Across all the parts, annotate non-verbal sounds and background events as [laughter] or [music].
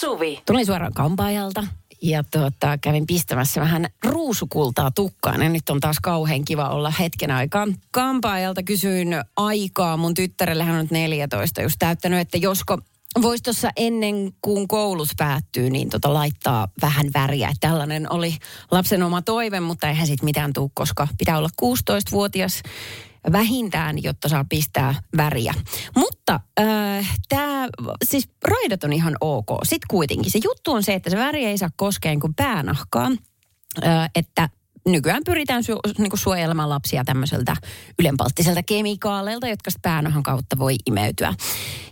Suvi. Tulin suoraan kampaajalta ja tuota, kävin pistämässä vähän ruusukultaa tukkaan. Ja nyt on taas kauhean kiva olla hetken aikaa. Kampaajalta kysyin aikaa. Mun tyttärelle hän on nyt 14 just täyttänyt, että josko voisi tuossa ennen kuin koulus päättyy, niin tota laittaa vähän väriä. Tällainen oli lapsen oma toive, mutta eihän sit mitään tule, koska pitää olla 16-vuotias vähintään, jotta saa pistää väriä. Mutta äh, tämä, siis raidat on ihan ok. Sitten kuitenkin se juttu on se, että se väri ei saa koskea kuin päänahkaan. Äh, että nykyään pyritään su, niin kuin suojelemaan lapsia tämmöiseltä ylenpalttiselta kemikaaleilta, jotka päänahan kautta voi imeytyä.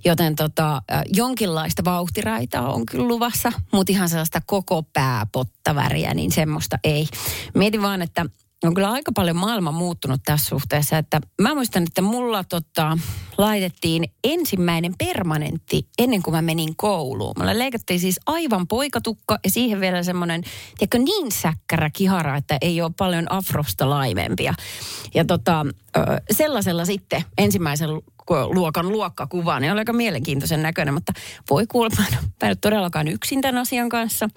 Joten tota, jonkinlaista vauhtiraitaa on kyllä luvassa, mutta ihan sellaista koko pääpottaväriä, niin semmoista ei. Mietin vaan, että on kyllä aika paljon maailma muuttunut tässä suhteessa, että mä muistan, että mulla tota, laitettiin ensimmäinen permanentti ennen kuin mä menin kouluun. Mulla leikattiin siis aivan poikatukka ja siihen vielä semmoinen, tiedätkö, niin säkkärä kihara, että ei ole paljon afrosta laimempia. Ja tota, sellaisella sitten ensimmäisen luokan luokkakuvaan. Ne oli aika mielenkiintoisen näköinen, mutta voi kuulla, [laughs] mä en todellakaan yksin tämän asian kanssa.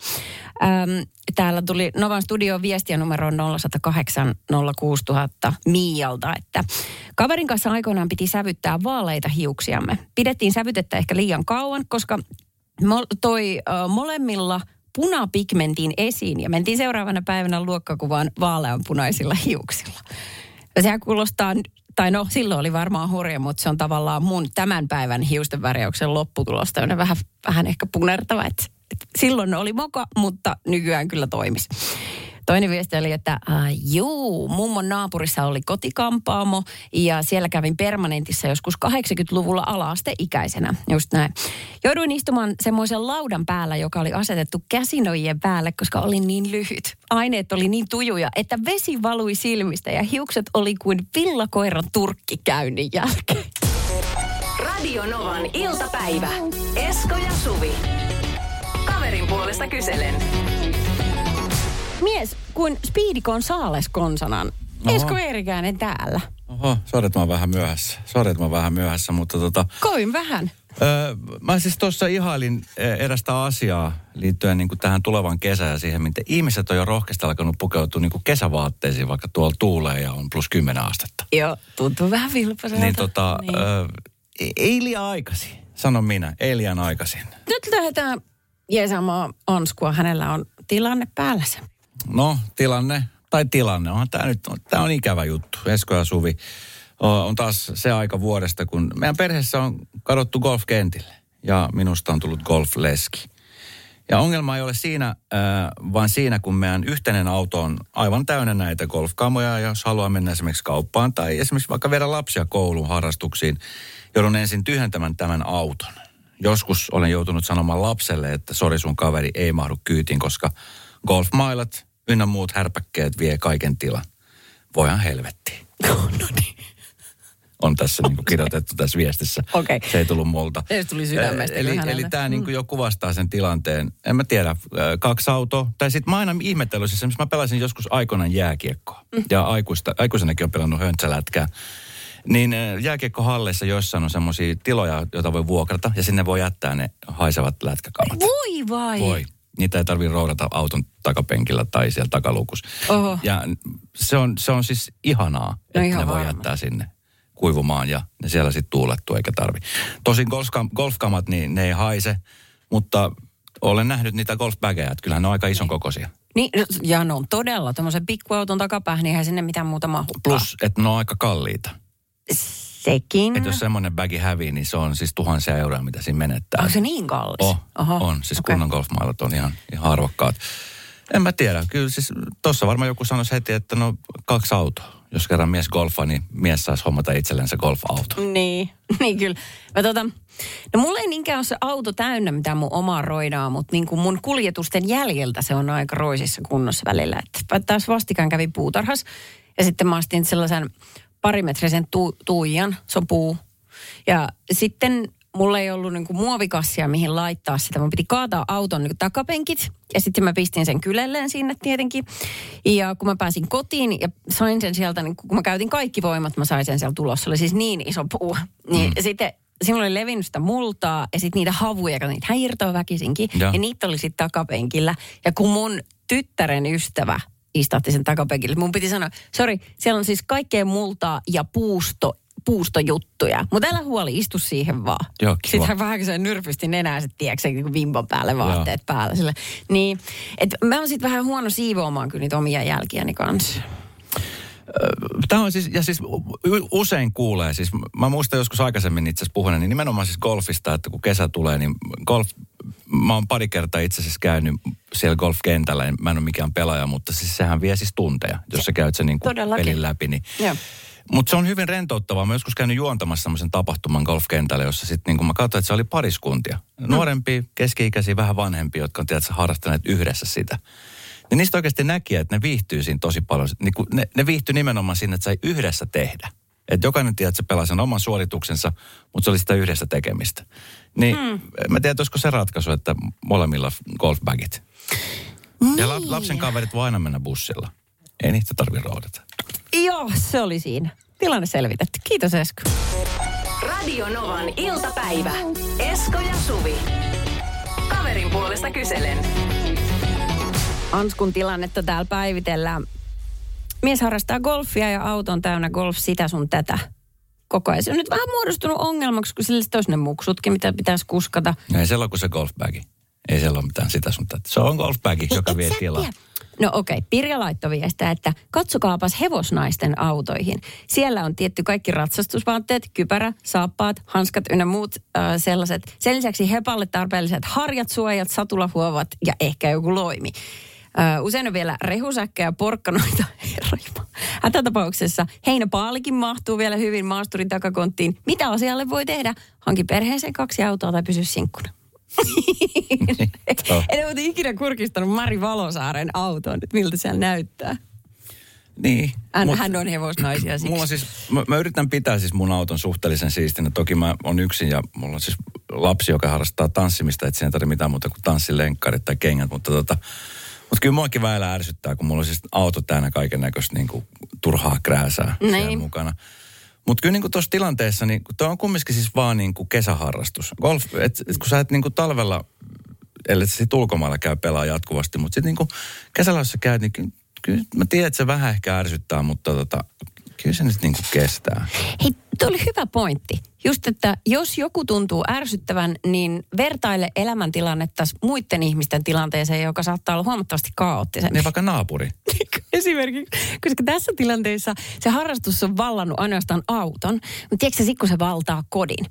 Ähm, täällä tuli Novan studio viestiä numero 0108 06000 Miialta, että kaverin kanssa aikoinaan piti sävyttää vaaleita hiuksiamme. Pidettiin sävytettä ehkä liian kauan, koska toi äh, molemmilla punapigmentin esiin ja mentiin seuraavana päivänä luokkakuvaan vaaleanpunaisilla hiuksilla. Sehän kuulostaa tai no silloin oli varmaan hurja, mutta se on tavallaan mun tämän päivän hiustenvärjäyksen lopputulosta. On vähän, vähän ehkä punertava, että silloin oli moka, mutta nykyään kyllä toimisi. Toinen viesti oli, että äh, juu, mummon naapurissa oli kotikampaamo ja siellä kävin permanentissa joskus 80-luvulla ala-asteikäisenä. Just näin. Jouduin istumaan semmoisen laudan päällä, joka oli asetettu käsinojien päälle, koska olin niin lyhyt. Aineet oli niin tujuja, että vesi valui silmistä ja hiukset oli kuin villakoiran turkkikäynnin jälkeen. Radio Novan iltapäivä. Esko ja Suvi. Kaverin puolesta kyselen mies kuin Speedy Gonzales konsanan. Oho. Esko Eerikäinen täällä. Oho, sori, mä vähän myöhässä. Sori, mä vähän myöhässä, mutta tota... Kovin vähän. Öö, mä siis tuossa ihailin erästä asiaa liittyen niin kuin tähän tulevan kesään ja siihen, miten ihmiset on jo rohkeasti alkanut pukeutua niin kuin kesävaatteisiin, vaikka tuolla tuulee ja on plus 10 astetta. Joo, tuntuu vähän vilpaiselta. Niin tota, niin. Öö, ei liian aikaisin, sanon minä, ei liian aikaisin. Nyt lähdetään jeesaamaan Anskua, hänellä on tilanne päällä se. No, tilanne, tai tilanne, onhan tämä nyt, tämä on ikävä juttu. Esko ja Suvi on taas se aika vuodesta, kun meidän perheessä on kadottu golfkentille ja minusta on tullut golfleski. Ja ongelma ei ole siinä, vaan siinä, kun meidän yhteinen auto on aivan täynnä näitä golfkamoja, ja jos haluaa mennä esimerkiksi kauppaan tai esimerkiksi vaikka viedä lapsia kouluun harrastuksiin, joudun ensin tyhjentämään tämän auton. Joskus olen joutunut sanomaan lapselle, että sori sun kaveri ei mahdu kyytiin, koska golfmailat ynnä muut härpäkkeet vie kaiken tilan. Voihan helvetti. [laughs] No, niin. On tässä niin kirjoitettu tässä viestissä. Okay. Se ei tullut multa. Se tuli sydämestä. Eli, eli tämä niin jo kuvastaa sen tilanteen. En mä tiedä, kaksi autoa. Tai sitten mä aina ihmetellyt, siis mä pelasin joskus aikoinaan jääkiekkoa. Mm. Ja aikuista, aikuisenakin on pelannut höntsälätkää. Niin jääkiekkohalleissa joissain on semmoisia tiloja, joita voi vuokrata. Ja sinne voi jättää ne haisevat lätkäkamat. Voi vai? Voi niitä ei tarvitse roudata auton takapenkillä tai siellä takaluukussa. Oho. Ja se on, se on siis ihanaa, no että ihan ne voi varma. jättää sinne kuivumaan ja ne siellä sitten tuulettu eikä tarvi. Tosin golfkam, golfkamat, niin ne ei haise, mutta olen nähnyt niitä golfbägejä, että kyllähän ne on aika ison kokoisia. Niin, ja ne on todella. Tuommoisen pikkuauton takapäähän, niin eihän sinne mitään muuta mahu. Plus, että ne on aika kalliita. Sekin. Että jos semmoinen bagi hävii, niin se on siis tuhansia euroa, mitä siinä menettää. Onko se niin kallis? Oh, Oho. on. Siis okay. kunnon golfmailat on ihan, ihan arvokkaat. En mä tiedä. Kyllä siis tuossa varmaan joku sanoisi heti, että no kaksi autoa. Jos kerran mies golfa, niin mies saisi hommata itsellensä golfauto. Niin, [laughs] niin kyllä. Mä tota, no mulla ei niinkään ole se auto täynnä, mitä mun omaa roidaa, mutta niin kuin mun kuljetusten jäljeltä se on aika roisissa kunnossa välillä. Että taas vastikään kävi puutarhas ja sitten mä astin sellaisen parimetrisen tu- tuijan, se on puu. Ja sitten mulla ei ollut niin kuin muovikassia, mihin laittaa sitä. Mun piti kaataa auton niin takapenkit ja sitten mä pistin sen kylelleen sinne tietenkin. Ja kun mä pääsin kotiin ja sain sen sieltä, niin kun mä käytin kaikki voimat, mä sain sen sieltä tulossa. Se oli siis niin iso puu. Niin mm. sitten siinä oli levinnyt sitä multaa ja sitten niitä havuja, kun niitä irtoa väkisinkin. Ja. Ja. ja niitä oli sitten takapenkillä. Ja kun mun tyttären ystävä istahti sen takapenkille, mun piti sanoa, sorry, siellä on siis kaikkea multaa ja puusto puustojuttuja. Mutta älä huoli, istu siihen vaan. Joo, kiva. Sitten hän vähän se nyrpysti nenää, sit, tiedätkö, niin vimpon päälle vaatteet päällä. Sille. Niin, et mä oon sitten vähän huono siivoamaan kyllä niitä omia jälkiäni kanssa. Tämä on siis, ja siis usein kuulee, siis mä muistan joskus aikaisemmin itse asiassa puhuneen, niin nimenomaan siis golfista, että kun kesä tulee, niin golf, mä oon pari kertaa itse asiassa käynyt siellä golfkentällä, en- mä en ole mikään pelaaja, mutta siis sehän vie siis tunteja, jos sä käyt sen niin kuin pelin läpi. Niin. Mutta se on hyvin rentouttavaa. Mä joskus käynyt juontamassa semmoisen tapahtuman golfkentällä, jossa sitten niin kun mä katsoin, että se oli pariskuntia. Nuorempia, keski-ikäisiä, vähän vanhempia, jotka on tiedätkö, harrastaneet yhdessä sitä. Niin niistä oikeasti näki, että ne viihtyy siinä tosi paljon. Niin ne, ne viihtyy nimenomaan siinä, että sai yhdessä tehdä. Että jokainen tiedät, että se pelaa sen oman suorituksensa, mutta se oli sitä yhdessä tekemistä. Niin hmm. mä tiedän, että olisiko se ratkaisu, että molemmilla golfbagit. Ja lap, lapsen kaverit voi aina mennä bussilla. Ei niitä tarvi roudata. Joo, se oli siinä. Tilanne selvitetty. Kiitos Esko. Radio Novan iltapäivä. Esko ja Suvi. Kaverin puolesta kyselen. Anskun tilannetta täällä päivitellään. Mies harrastaa golfia ja auto on täynnä golf sitä sun tätä. Koko ajan. Se on nyt vähän muodostunut ongelmaksi, kun sillä olisi ne muksutkin, mitä pitäisi kuskata. Ei siellä ole kuin se golfbagi. Ei siellä ole mitään sitä sun tätä. Se on golfbagi, joka vie tilaa. tiedä. No okei, okay. Pirja laittoi viestiä, että katsokaapas hevosnaisten autoihin. Siellä on tietty kaikki ratsastusvaatteet, kypärä, saappaat, hanskat ynnä muut äh, sellaiset. Sen lisäksi hepalle tarpeelliset harjat, suojat, satulahuovat ja ehkä joku loimi. Usein on vielä rehusäkkejä ja porkkanoita. [laughs] Herra Jumala. Hätätapauksessa heinäpaalikin mahtuu vielä hyvin maasturin takakonttiin. Mitä asialle voi tehdä? Hanki perheeseen kaksi autoa tai pysy sinkkuna. En ole ikinä kurkistanut Mari Valosaaren autoon, että miltä siellä näyttää. Niin. Hän, mut hän on hevosnaisia siksi. Mulla siis, mä, mä, yritän pitää siis mun auton suhteellisen siistinä. Toki mä on yksin ja mulla on siis lapsi, joka harrastaa tanssimista. Et siinä ei tarvitse mitään muuta kuin tanssilenkkarit tai kengät. Mutta tota, mutta kyllä muakin väillä ärsyttää, kun mulla on siis auto täynnä kaiken näköistä niin kuin, turhaa krääsää Niin. mukana. Mutta kyllä niin tuossa tilanteessa, niin tuo on kumminkin siis vaan niin kuin kesäharrastus. Golf, et, et kun sä et niin kuin talvella, ellei sä sit ulkomailla käy pelaa jatkuvasti, mutta sitten niin kuin kesällä, jos sä käyt, niin kyllä, kyllä mä tiedän, että se vähän ehkä ärsyttää, mutta tota, kyllä se nyt niin kuin kestää. Hei, tuo oli hyvä pointti. Just, että jos joku tuntuu ärsyttävän, niin vertaile elämäntilannetta muiden ihmisten tilanteeseen, joka saattaa olla huomattavasti kaoottisempi. Niin vaikka naapuri. [laughs] Esimerkiksi, koska tässä tilanteessa se harrastus on vallannut ainoastaan auton, mutta tiedätkö sit kun se valtaa kodin?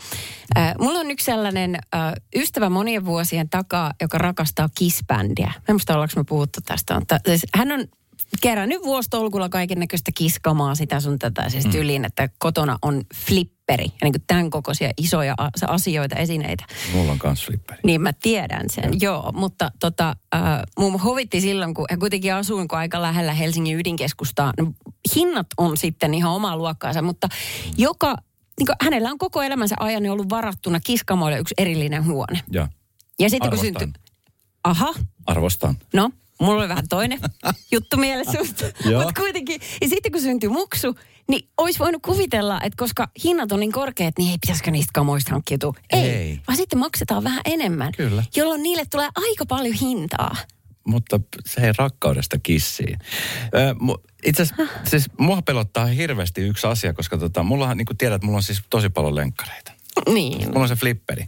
Äh, mulla on yksi sellainen äh, ystävä monien vuosien takaa, joka rakastaa Kiss-bändiä. Mä en muista, ollaanko me puhuttu tästä, mutta siis hän on kerännyt vuostolkulla kaiken näköistä kiskamaa sitä sun tätä siis tyyliin, että kotona on flipperi ja niin kuin tämän kokoisia isoja asioita, esineitä. Mulla on kans flipperi. Niin mä tiedän sen, joo. Mutta tota, äh, mun hovitti silloin, kun kuitenkin asuin kun aika lähellä Helsingin ydinkeskustaa. No, hinnat on sitten ihan omaa luokkaansa, mutta joka, niin kuin, hänellä on koko elämänsä ajan ollut varattuna kiskamoille yksi erillinen huone. Ja Ja sitten kun Arvostan. syntyi... Aha, arvostan. no, mulla oli vähän toinen [laughs] juttu mielessä. Mutta kuitenkin, ja sitten kun syntyi muksu, niin olisi voinut kuvitella, että koska hinnat on niin korkeat, niin ei pitäisikö niistä kamoista hankkiutua. Ei. Vaan sitten maksetaan vähän enemmän. Kyllä. Jolloin niille tulee aika paljon hintaa. mutta se ei rakkaudesta kissiin. Itse asiassa, siis mua pelottaa hirveästi yksi asia, koska tota, mullahan, niin kuin tiedät, mulla on siis tosi paljon lenkkareita. Niin. Mulla on se flipperi.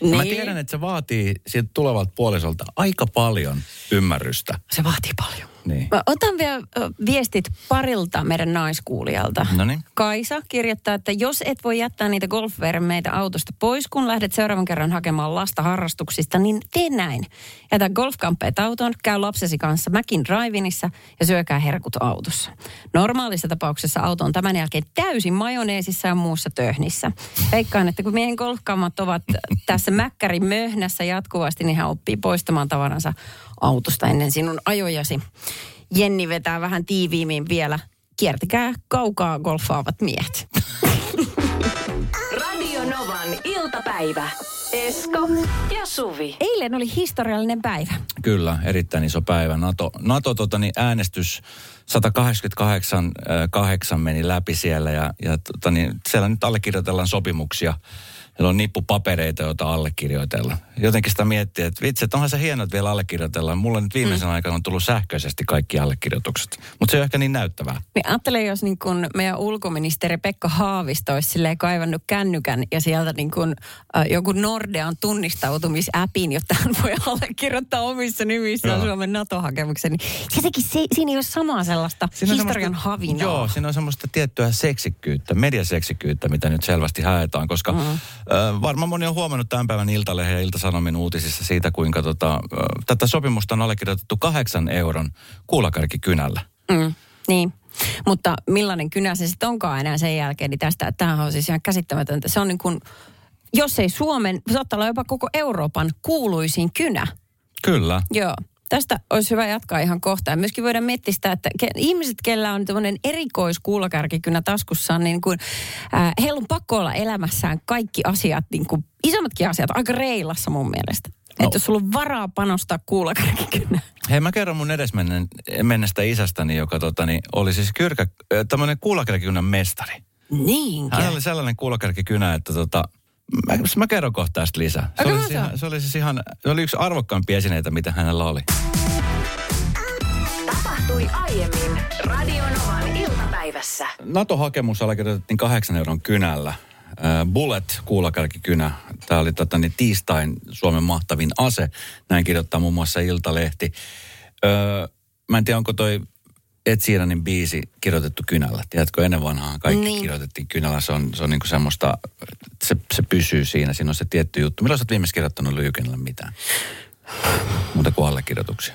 Niin. Mä tiedän, että se vaatii siltä tulevalta puolisolta aika paljon ymmärrystä. Se vaatii paljon. Niin. Mä otan vielä viestit parilta meidän naiskuulijalta. Noniin. Kaisa kirjoittaa, että jos et voi jättää niitä golfvermeitä autosta pois, kun lähdet seuraavan kerran hakemaan lasta harrastuksista, niin tee näin. Jätä golfkamppeet autoon, käy lapsesi kanssa Mäkin Drivinissa ja syökää herkut autossa. Normaalissa tapauksessa auto on tämän jälkeen täysin majoneesissa ja muussa töhnissä. Veikkaan, että kun miehen golfkammat ovat tässä mäkkärin möhnässä jatkuvasti, niin hän oppii poistamaan tavaransa autosta ennen sinun ajojasi. Jenni vetää vähän tiiviimmin vielä. Kiertäkää kaukaa golfaavat miehet. Radio Novan iltapäivä. Esko ja Suvi. Eilen oli historiallinen päivä. Kyllä, erittäin iso päivä. NATO, NATO tota, niin äänestys 188 äh, meni läpi siellä ja, ja tota, niin, siellä nyt allekirjoitellaan sopimuksia Siellä on nippu papereita, joita allekirjoitella. Jotenkin sitä miettii, että vitsi, että onhan se hienoa, että vielä allekirjoitellaan. Mulla nyt viimeisen mm. aikana on tullut sähköisesti kaikki allekirjoitukset. Mutta se on ehkä niin näyttävää. Niin ajattele, jos niin kun meidän ulkoministeri Pekka Haavisto olisi kaivannut kännykän ja sieltä niin kun, äh, joku Nordean tunnistautumisäpin, jotta hän voi [laughs] allekirjoittaa omissa nimissään Joo. Suomen NATO-hakemuksen. Niin jotenkin se, siinä ei ole samaa sellaista Siinä on historian havinaa. Joo, siinä on semmoista tiettyä seksikkyyttä, mediaseksikkyyttä, mitä nyt selvästi haetaan, koska mm. ö, varmaan moni on huomannut tämän päivän Iltalehden ja Iltasanomin uutisissa siitä, kuinka tota, tätä sopimusta on allekirjoitettu kahdeksan euron kuulakärkikynällä. Mm, niin. Mutta millainen kynä se sitten onkaan enää sen jälkeen, niin tästä, tämähän on siis ihan käsittämätöntä. Se on niin kuin, jos ei Suomen, saattaa olla jopa koko Euroopan kuuluisin kynä. Kyllä. Joo. Tästä olisi hyvä jatkaa ihan kohta. Ja myöskin voidaan miettiä sitä, että ke, ihmiset, kellä on tämmöinen erikoiskuulakärkikynä taskussaan, niin kuin, äh, heillä on pakko olla elämässään kaikki asiat, niin kuin, isommatkin asiat, aika reilassa mun mielestä. No. Että jos sulla on varaa panostaa kuulakärkikynä. Hei, mä kerron mun edesmennestä isästäni, joka totani, oli siis kyrkä, tämmöinen kuulakärkikynän mestari. Niinkö? Hän oli sellainen kuulakärkikynä, että tota, mä, mä kerron kohta tästä lisää. Se oli, siis ihan, se oli siis ihan, se oli yksi arvokkaimpia esineitä, mitä hänellä oli. Tapahtui aiemmin Radionovan iltapäivässä. NATO-hakemus allekirjoitettiin kahdeksan euron kynällä. Bullet, kuulakärkikynä. Tämä oli tota, niin, tiistain Suomen mahtavin ase. Näin kirjoittaa muun muassa Iltalehti. Öö, mä en tiedä, onko toi Ed Sheeranin biisi kirjoitettu kynällä. Tiedätkö, ennen vanhaan kaikki Niin. kirjoitettiin kynällä. Se on, se on niinku semmoista, se, se pysyy siinä. Siinä on se tietty juttu. Milloin sä oot viimeksi kirjoittanut lyykynällä mitään? Muuta kuin allekirjoituksia.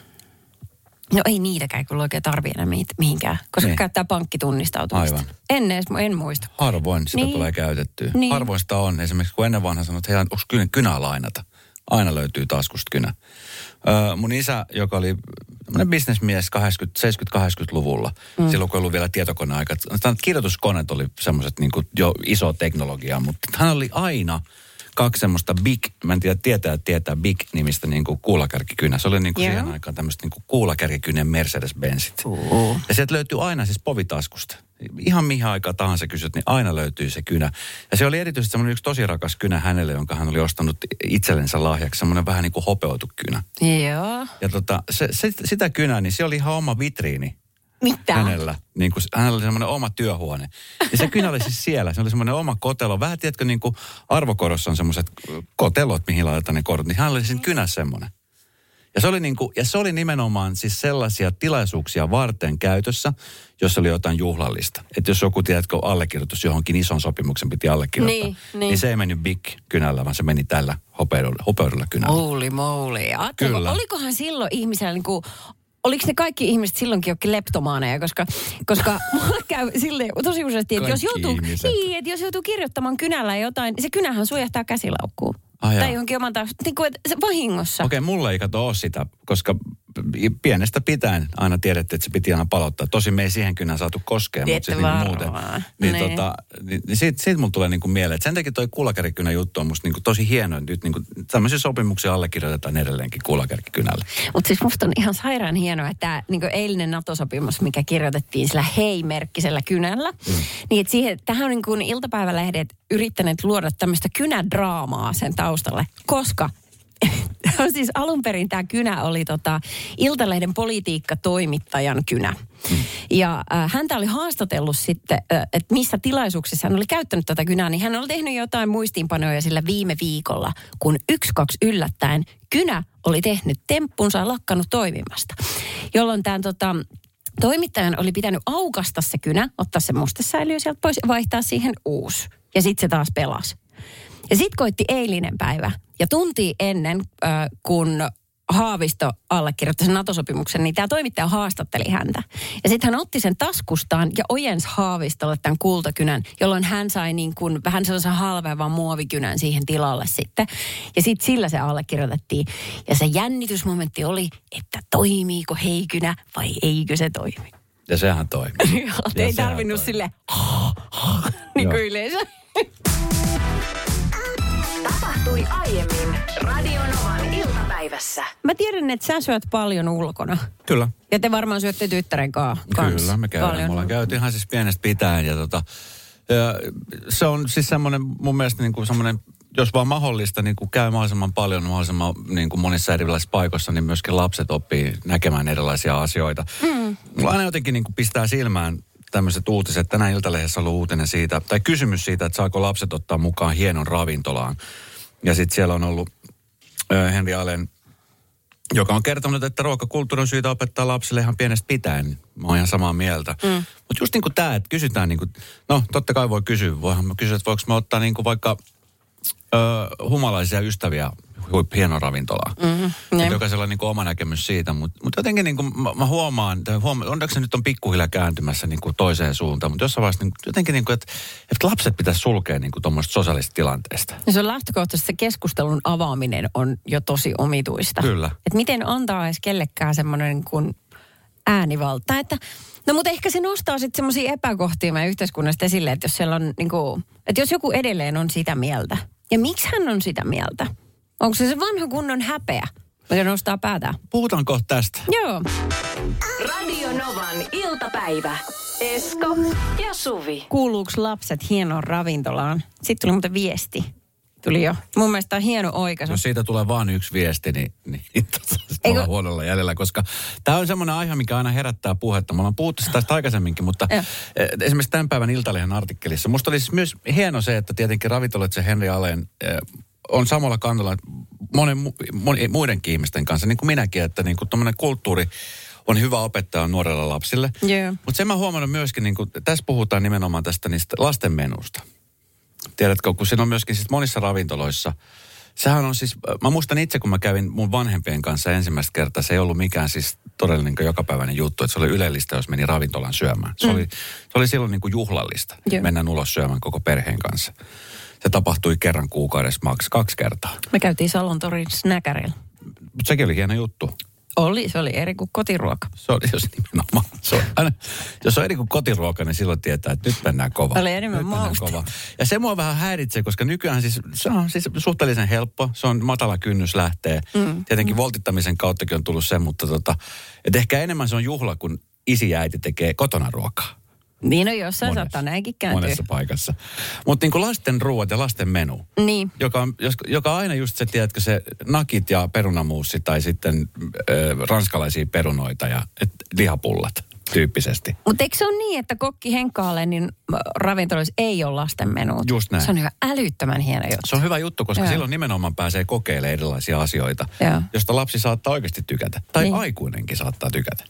No ei niitäkään kyllä oikein tarvii enää mihin- mihinkään, koska niin. Käyttää pankkitunnistautumista. Aivan. En edes, en muista. Harvoin sitä Niin. tulee käytettyä. Niin. Niin. Harvoin sitä on. Esimerkiksi kun ennen vanha sanoi, että hei, onko kynä, kynää lainata? Aina löytyy taskusta kynä. Mun isä, joka oli tämmöinen bisnesmies 80, 70-80-luvulla, mm. silloin kun ollut vielä tietokoneaika. Kirjoituskoneet oli semmoiset niin jo iso teknologia, mutta hän oli aina kaksi semmoista big, mä en tiedä tietää, tietää big-nimistä niin kuin kuulakärkikynä. Se oli niin kuin Joo. siihen aikaan tämmöistä niin kuin kuulakärkikynän Mercedes-Benzit. Uh. Ja sieltä löytyy aina siis povitaskusta. Ihan mihin aikaan tahansa kysyt, niin aina löytyy se kynä. Ja se oli erityisesti semmoinen yksi tosi rakas kynä hänelle, jonka hän oli ostanut itsellensä lahjaksi. Semmoinen vähän niin kuin hopeoitu kynä. Joo. Ja tota, se, se, sitä kynää, niin se oli ihan oma vitriini Mitä? hänellä. Niin kuin, hänellä oli semmoinen oma työhuone. Ja se kynä oli siis siellä. Se oli semmoinen oma kotelo. Vähän tiedätkö, niin kuin arvokorossa on semmoiset kotelot, mihin laitetaan ne korot. Niin hän oli siinä kynässä semmoinen. Ja se, oli niin kuin, ja se oli nimenomaan siis sellaisia tilaisuuksia varten käytössä, jos oli jotain juhlallista. Että jos joku, tiedätkö, allekirjoitus johonkin ison sopimuksen piti allekirjoittaa, Niin, niin, niin. se ei mennyt big kynällä, vaan se meni tällä hopeudella, hopeudella kynällä. Holy moly. Kyllä. Olikohan silloin ihmisellä niin kuin, oliko ne kaikki ihmiset silloinkin jokin leptomaaneja, koska, koska [laughs] mulla käy silleen tosi useasti, että jos joutuu, ihmiset. niin, että jos joutuu kirjoittamaan kynällä jotain, se kynähän sujahtaa käsilaukkuun. Ai jaa. tai johonkin oman taas, niin kuin, että se vahingossa. Okei, mulla ei kato ole sitä, koska pienestä pitäen aina tiedettiin, että se piti aina palauttaa. Tosin me ei siihen kynään saatu koskea, mutta siis niin muuten. Niin, Niin. tota, niin, niin siitä, siitä mulla tulee niinku mieleen, että sen takia toi kuulakärkikynä juttu on musta niinku tosi hieno, nyt niinku tämmöisiä sopimuksia allekirjoitetaan edelleenkin kuulakärkikynällä. Mutta siis musta on ihan sairaan hienoa, että tämä niin eilinen NATO-sopimus, mikä kirjoitettiin sillä hei-merkkisellä kynällä, mm. niin että siihen, tähän on niin kuin iltapäivälehdet yrittäneet luoda tämmöistä kynädraamaa sen taustalle, koska [laughs] siis alun perin tämä kynä oli tota Iltalehden politiikkatoimittajan kynä. Ja äh, häntä oli haastatellut sitten, äh, että missä tilaisuuksissa hän oli käyttänyt tätä kynää, niin hän oli tehnyt jotain muistiinpanoja sillä viime viikolla, kun yksi, kaksi yllättäen kynä oli tehnyt temppunsa ja lakkanut toimimasta. Jolloin tämän tota, toimittajan oli pitänyt aukasta se kynä, ottaa se mustesäiliö sieltä pois ja vaihtaa siihen uusi. Ja sitten se taas pelasi. Ja sitten koitti eilinen päivä. Ja tunti ennen, äh, kun Haavisto allekirjoitti sen NATO-sopimuksen, niin tämä toimittaja haastatteli häntä. Ja sitten hän otti sen taskustaan ja ojensi Haavistolle tämän kultakynän, jolloin hän sai niin kuin vähän sellaisen halveavan muovikynän siihen tilalle sitten. Ja sitten sillä se allekirjoitettiin. Ja se jännitysmomentti oli, että toimiiko heikynä vai eikö se toimi. Ja sehän toimii. [laughs] Ei tarvinnut sille niin kuin yleensä. Tapahtui aiemmin Radionovan iltapäivässä. Mä tiedän, että sä syöt paljon ulkona. Kyllä. Ja te varmaan syötte tyttären kaa- kanssa. Kyllä, me käydään. paljon. Me ollaan käyty ihan siis pienestä pitäen ja tota, ja se on siis semmoinen mun mielestä niin kuin semmoinen jos vaan mahdollista, niin kuin käy mahdollisimman paljon mahdollisimman niin kuin monissa erilaisissa paikoissa, niin myöskin lapset oppii näkemään erilaisia asioita. Mm. Mulla aina jotenkin niin kuin pistää silmään tämmöiset uutiset. Tänään Iltalehdessä on ollut uutinen siitä, tai kysymys siitä, että saako lapset ottaa mukaan hienon ravintolaan. Ja sitten siellä on ollut ö, Henri Allen, joka on kertonut, että ruokakulttuuri on syytä opettaa lapsille ihan pienestä pitäen. Mä oon ihan samaa mieltä. Mm. Mutta just niin kuin tämä, että kysytään, niin kuin, no totta kai voi kysyä. Voihan mä kysyä, että voiko mä ottaa niin kuin vaikka ö, humalaisia ystäviä hieno ravintola. Mm-hmm, että jokaisella on niin kuin oma näkemys siitä, mutta mut jotenkin niin kuin mä, mä huomaan, huomaan, onneksi se nyt on pikkuhiljaa kääntymässä niin kuin toiseen suuntaan, mutta jossain vaiheessa niin, jotenkin niin kuin, että, että lapset pitäisi sulkea niin kuin tuommoista sosiaalisesta tilanteesta. Ja se on lähtökohtaisesti se keskustelun avaaminen on jo tosi omituista. Kyllä. Että miten antaa edes kellekään semmoinen niin kuin äänivalta, että No mutta ehkä se nostaa sitten semmoisia epäkohtia meidän yhteiskunnasta esille, että jos siellä on niin kuin, että jos joku edelleen on sitä mieltä. Ja miksi hän on sitä mieltä? Onko se se vanha kunnon häpeä, mikä nostaa päätään? Puhutaan kohta tästä. Joo. Radio Novan iltapäivä. Esko ja Suvi. Kuuluuko lapset hienoon ravintolaan? Sitten tuli muuten viesti. Tuli jo. Mun mielestä on hieno oikaisu. Jos siitä tulee vain yksi viesti, niin, niin tota, sit Eikö- huonolla jäljellä, koska tämä on semmoinen aihe, mikä aina herättää puhetta. Me ollaan puhuttu tästä aikaisemminkin, mutta eh, esimerkiksi tämän päivän Iltalehen artikkelissa. Musta oli siis myös hieno se, että tietenkin ravintolat se Henri Allen eh, on samalla kannalla monen, moni, muidenkin ihmisten kanssa, niin kuin minäkin, että niin kuin kulttuuri on hyvä opettaa nuorelle lapsille. Joo. Mutta sen mä huomannut myöskin, niin kuin, tässä puhutaan nimenomaan tästä niistä lastenmenusta. Tiedätkö, kun siinä on myöskin siis monissa ravintoloissa, sehän on siis, mä muistan itse, kun mä kävin mun vanhempien kanssa ensimmäistä kertaa, se ei ollut mikään siis todellinen niin jokapäiväinen juttu, että se oli ylellistä, jos meni ravintolan syömään. Se, mm. oli, se oli silloin niin kuin juhlallista, Joo. mennä ulos syömään koko perheen kanssa. Se tapahtui kerran kuukaudessa, maks kaksi kertaa. Me käytiin Salon torin snäkärillä. Mutta sekin oli hieno juttu. Oli, se oli eri kuin kotiruoka. Se on, jos nimenomaan, se on aina, jos on eri kuin kotiruoka, niin silloin tietää, että nyt mennään kova. Oli enemmän mausta. kova. Ja se mua vähän häiritsee, koska nykyään siis, se on siis suhteellisen helppo. Se on matala kynnys lähtee. Mm. Tietenkin mm. voltittamisen kauttakin on tullut se, mutta tota, et ehkä enemmän se on juhla, kun isi ja äiti tekee kotona ruokaa. Niin on jossain saattaa näinkin kääntyä. Monessa paikassa. Mutta niin lasten ruoat ja lasten menu, Niin. joka, on, jos, joka aina just se, tiedätkö, se nakit ja perunamuussi tai sitten ö, ranskalaisia perunoita ja et, lihapullat tyyppisesti. Mutta eikö se ole niin, että kokki Henkkaalle niin äh, ravintoloissa ei ole lasten menuut? Just näin. Se on ihan älyttömän hieno juttu. Se on hyvä juttu, koska Joo. silloin nimenomaan pääsee kokeilemaan erilaisia asioita, Joo. josta lapsi saattaa oikeasti tykätä. Tai Niin. aikuinenkin saattaa tykätä.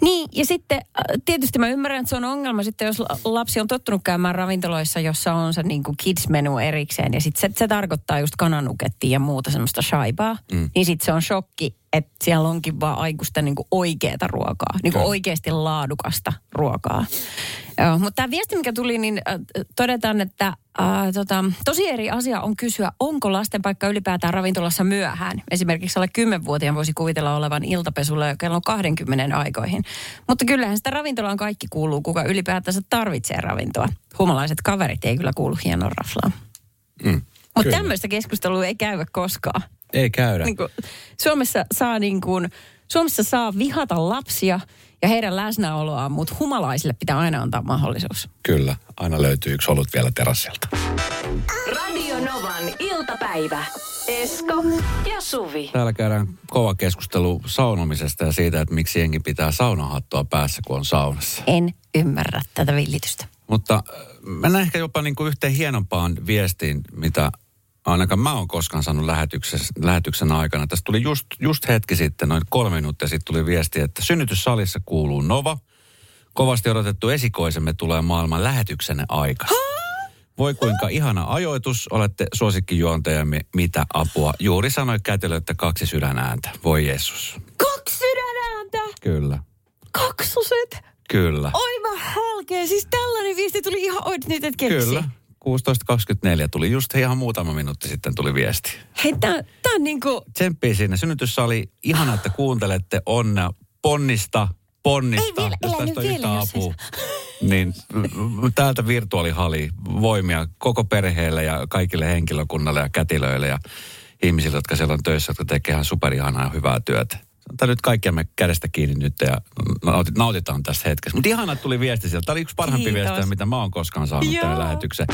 Niin, ja sitten äh, tietysti mä ymmärrän, että se on ongelma sitten, jos la- lapsi on tottunut käymään ravintoloissa, jossa on se niin kuin kids-menu erikseen, ja sitten se, se tarkoittaa just kananukettia ja muuta semmoista shaibaa, mm. niin sitten se on shokki, että siellä onkin vaan aikuisten niin oikeata ruokaa, niin kuin oikeasti laadukasta ruokaa. Joo, mutta tämä viesti, mikä tuli, niin äh, todetaan, että äh, tota, tosi eri asia on kysyä, onko lasten paikka ylipäätään ravintolassa myöhään. Esimerkiksi alle 10-vuotiaan voisi kuvitella olevan iltapesulla kello 20 aikoihin. Mutta kyllähän sitä ravintolaan kaikki kuuluu, kuka ylipäätänsä tarvitsee ravintoa. Humalaiset kaverit ei kyllä kuulu hienoon raflaan. Mm. Mutta tämmöistä keskustelua ei käydä koskaan. Ei käydä. Niin kuin, Suomessa saa niin kuin, Suomessa saa vihata lapsia ja heidän läsnäoloaan, mutta humalaisille pitää aina antaa mahdollisuus. Kyllä, aina löytyy yksi olut vielä terassilta. Radio Novan iltapäivä. Esko ja Suvi. Täällä käydään kova keskustelu saunomisesta ja siitä, että miksi jengi pitää saunahattua päässä, kun on saunassa. En ymmärrä tätä villitystä. Mutta äh, mennään ehkä jopa niin kuin yhteen hienompaan viestiin, mitä ainakaan mä oon koskaan saanut lähetyksen, lähetyksen aikana. Tässä tuli just, just hetki sitten, noin kolme minuuttia sitten tuli viesti, että synnytyssalissa kuuluu Nova. Kovasti odotettu esikoisemme tulee maailman lähetyksenne aikana. Voi kuinka ihana ajoitus, olette suosikkijuontajamme, mitä apua. Juuri sanoi kätilö, että kaksi sydänääntä. Voi Jeesus. Kaksi sydänääntä! Kyllä, Kaksoset! kyllä. Oi mä halkeen. Siis tällainen viesti tuli ihan oit nyt, et. Kyllä. 16.24 tuli just ihan muutama minuutti sitten tuli viesti. Hei, tää, tää on niinku... Tsemppiä sinne. Synnytyssali, ihana, että kuuntelette. Onnea, ponnista, ponnista. Ei vielä, jos tästä on vielä, apua. [laughs] Niin m- täältä virtuaalihali, voimia koko perheelle ja kaikille henkilökunnalle ja kätilöille ja ihmisille, jotka siellä on töissä, jotka tekee ihan superihanaa ja hyvää työtä. Sanotaan nyt kaikkiamme kädestä kiinni nyt ja nautit- nautitaan tästä hetkessä. Mutta ihana tuli viesti sieltä. Tämä oli yksi parhaimpi viestejä, mitä mä oon koskaan saanut Joo. tähän lähetykseen.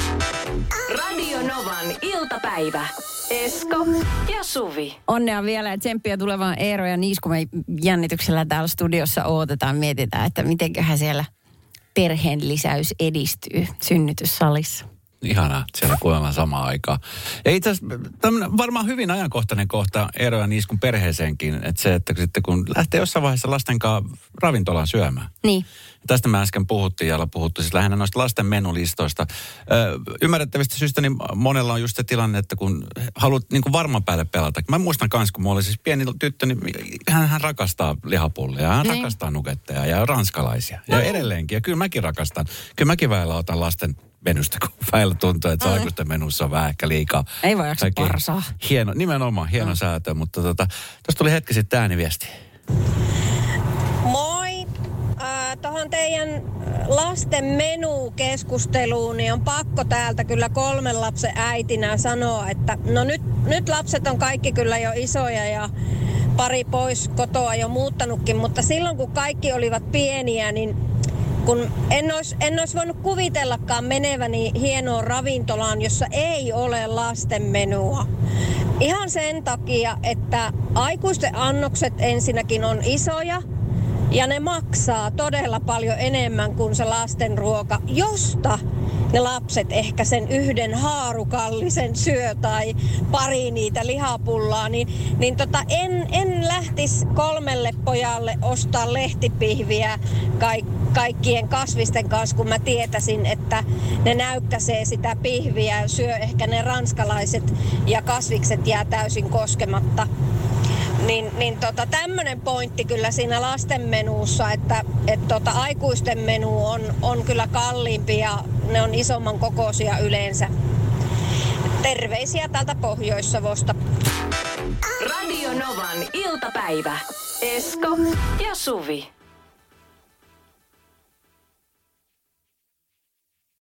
Radio Novan iltapäivä. Esko ja Suvi. Onnea vielä ja tsemppiä tulevaan Eero ja Niis, kun me jännityksellä täällä studiossa odotetaan, mietitään, että mitenköhän siellä perheen lisäys edistyy synnytyssalissa. Ihanaa, että siellä kuunnellaan samaan aikaan. Ja itse asiassa varmaan hyvin ajankohtainen kohta eroja niiskun perheeseenkin, että se, että sitten kun lähtee jossain vaiheessa lasten kanssa ravintolaan syömään. Niin. Tästä me äsken puhuttiin ja puhuttu siis lähinnä noista lasten menulistoista. Ö, ymmärrettävistä syystä niin monella on just se tilanne, että kun haluat niin kuin varman päälle pelata. Mä muistan kans, kun mulla oli siis pieni tyttö, niin hän, hän rakastaa lihapullia, hän Niin. rakastaa nuketteja ja ranskalaisia. Ja edelleenkin, ja kyllä mäkin rakastan. Kyllä mäkin väillä otan lasten menusta, kun [laughs] väillä tuntuu, että se aikuisten menussa on vähän ehkä liikaa. Ei voi jaksa parsaa. Hieno, nimenomaan hieno säätö, mutta tota, tuossa tuli hetki sitten ääniviesti. Moi! Äh, Tuohon teidän lasten menukeskusteluun, niin on pakko täältä kyllä kolmen lapsen äitinä sanoa, että no nyt, nyt lapset on kaikki kyllä jo isoja ja pari pois kotoa jo muuttanutkin, mutta silloin kun kaikki olivat pieniä, niin kun en olisi, en olisi voinut kuvitellakaan meneväni hienoon ravintolaan, jossa ei ole lasten menua. Ihan sen takia, että aikuisten annokset ensinnäkin on isoja ja ne maksaa todella paljon enemmän kuin se lasten ruoka, josta ne lapset ehkä sen yhden haarukallisen syö tai pari niitä lihapullaa, niin, niin tota, en, en lähtisi kolmelle pojalle ostaa lehtipihviä kaik, kaikkien kasvisten kanssa, kun mä tietäisin, että ne näykkäsee sitä pihviä, syö ehkä ne ranskalaiset ja kasvikset jää täysin koskematta. Niin, niin tota, tämmöinen pointti kyllä siinä lasten menuussa, että et tota, aikuisten menu on, on kyllä kalliimpi ja ne on isomman kokoisia yleensä. Terveisiä täältä Pohjois-Savosta. Radio Novan iltapäivä. Esko ja Suvi.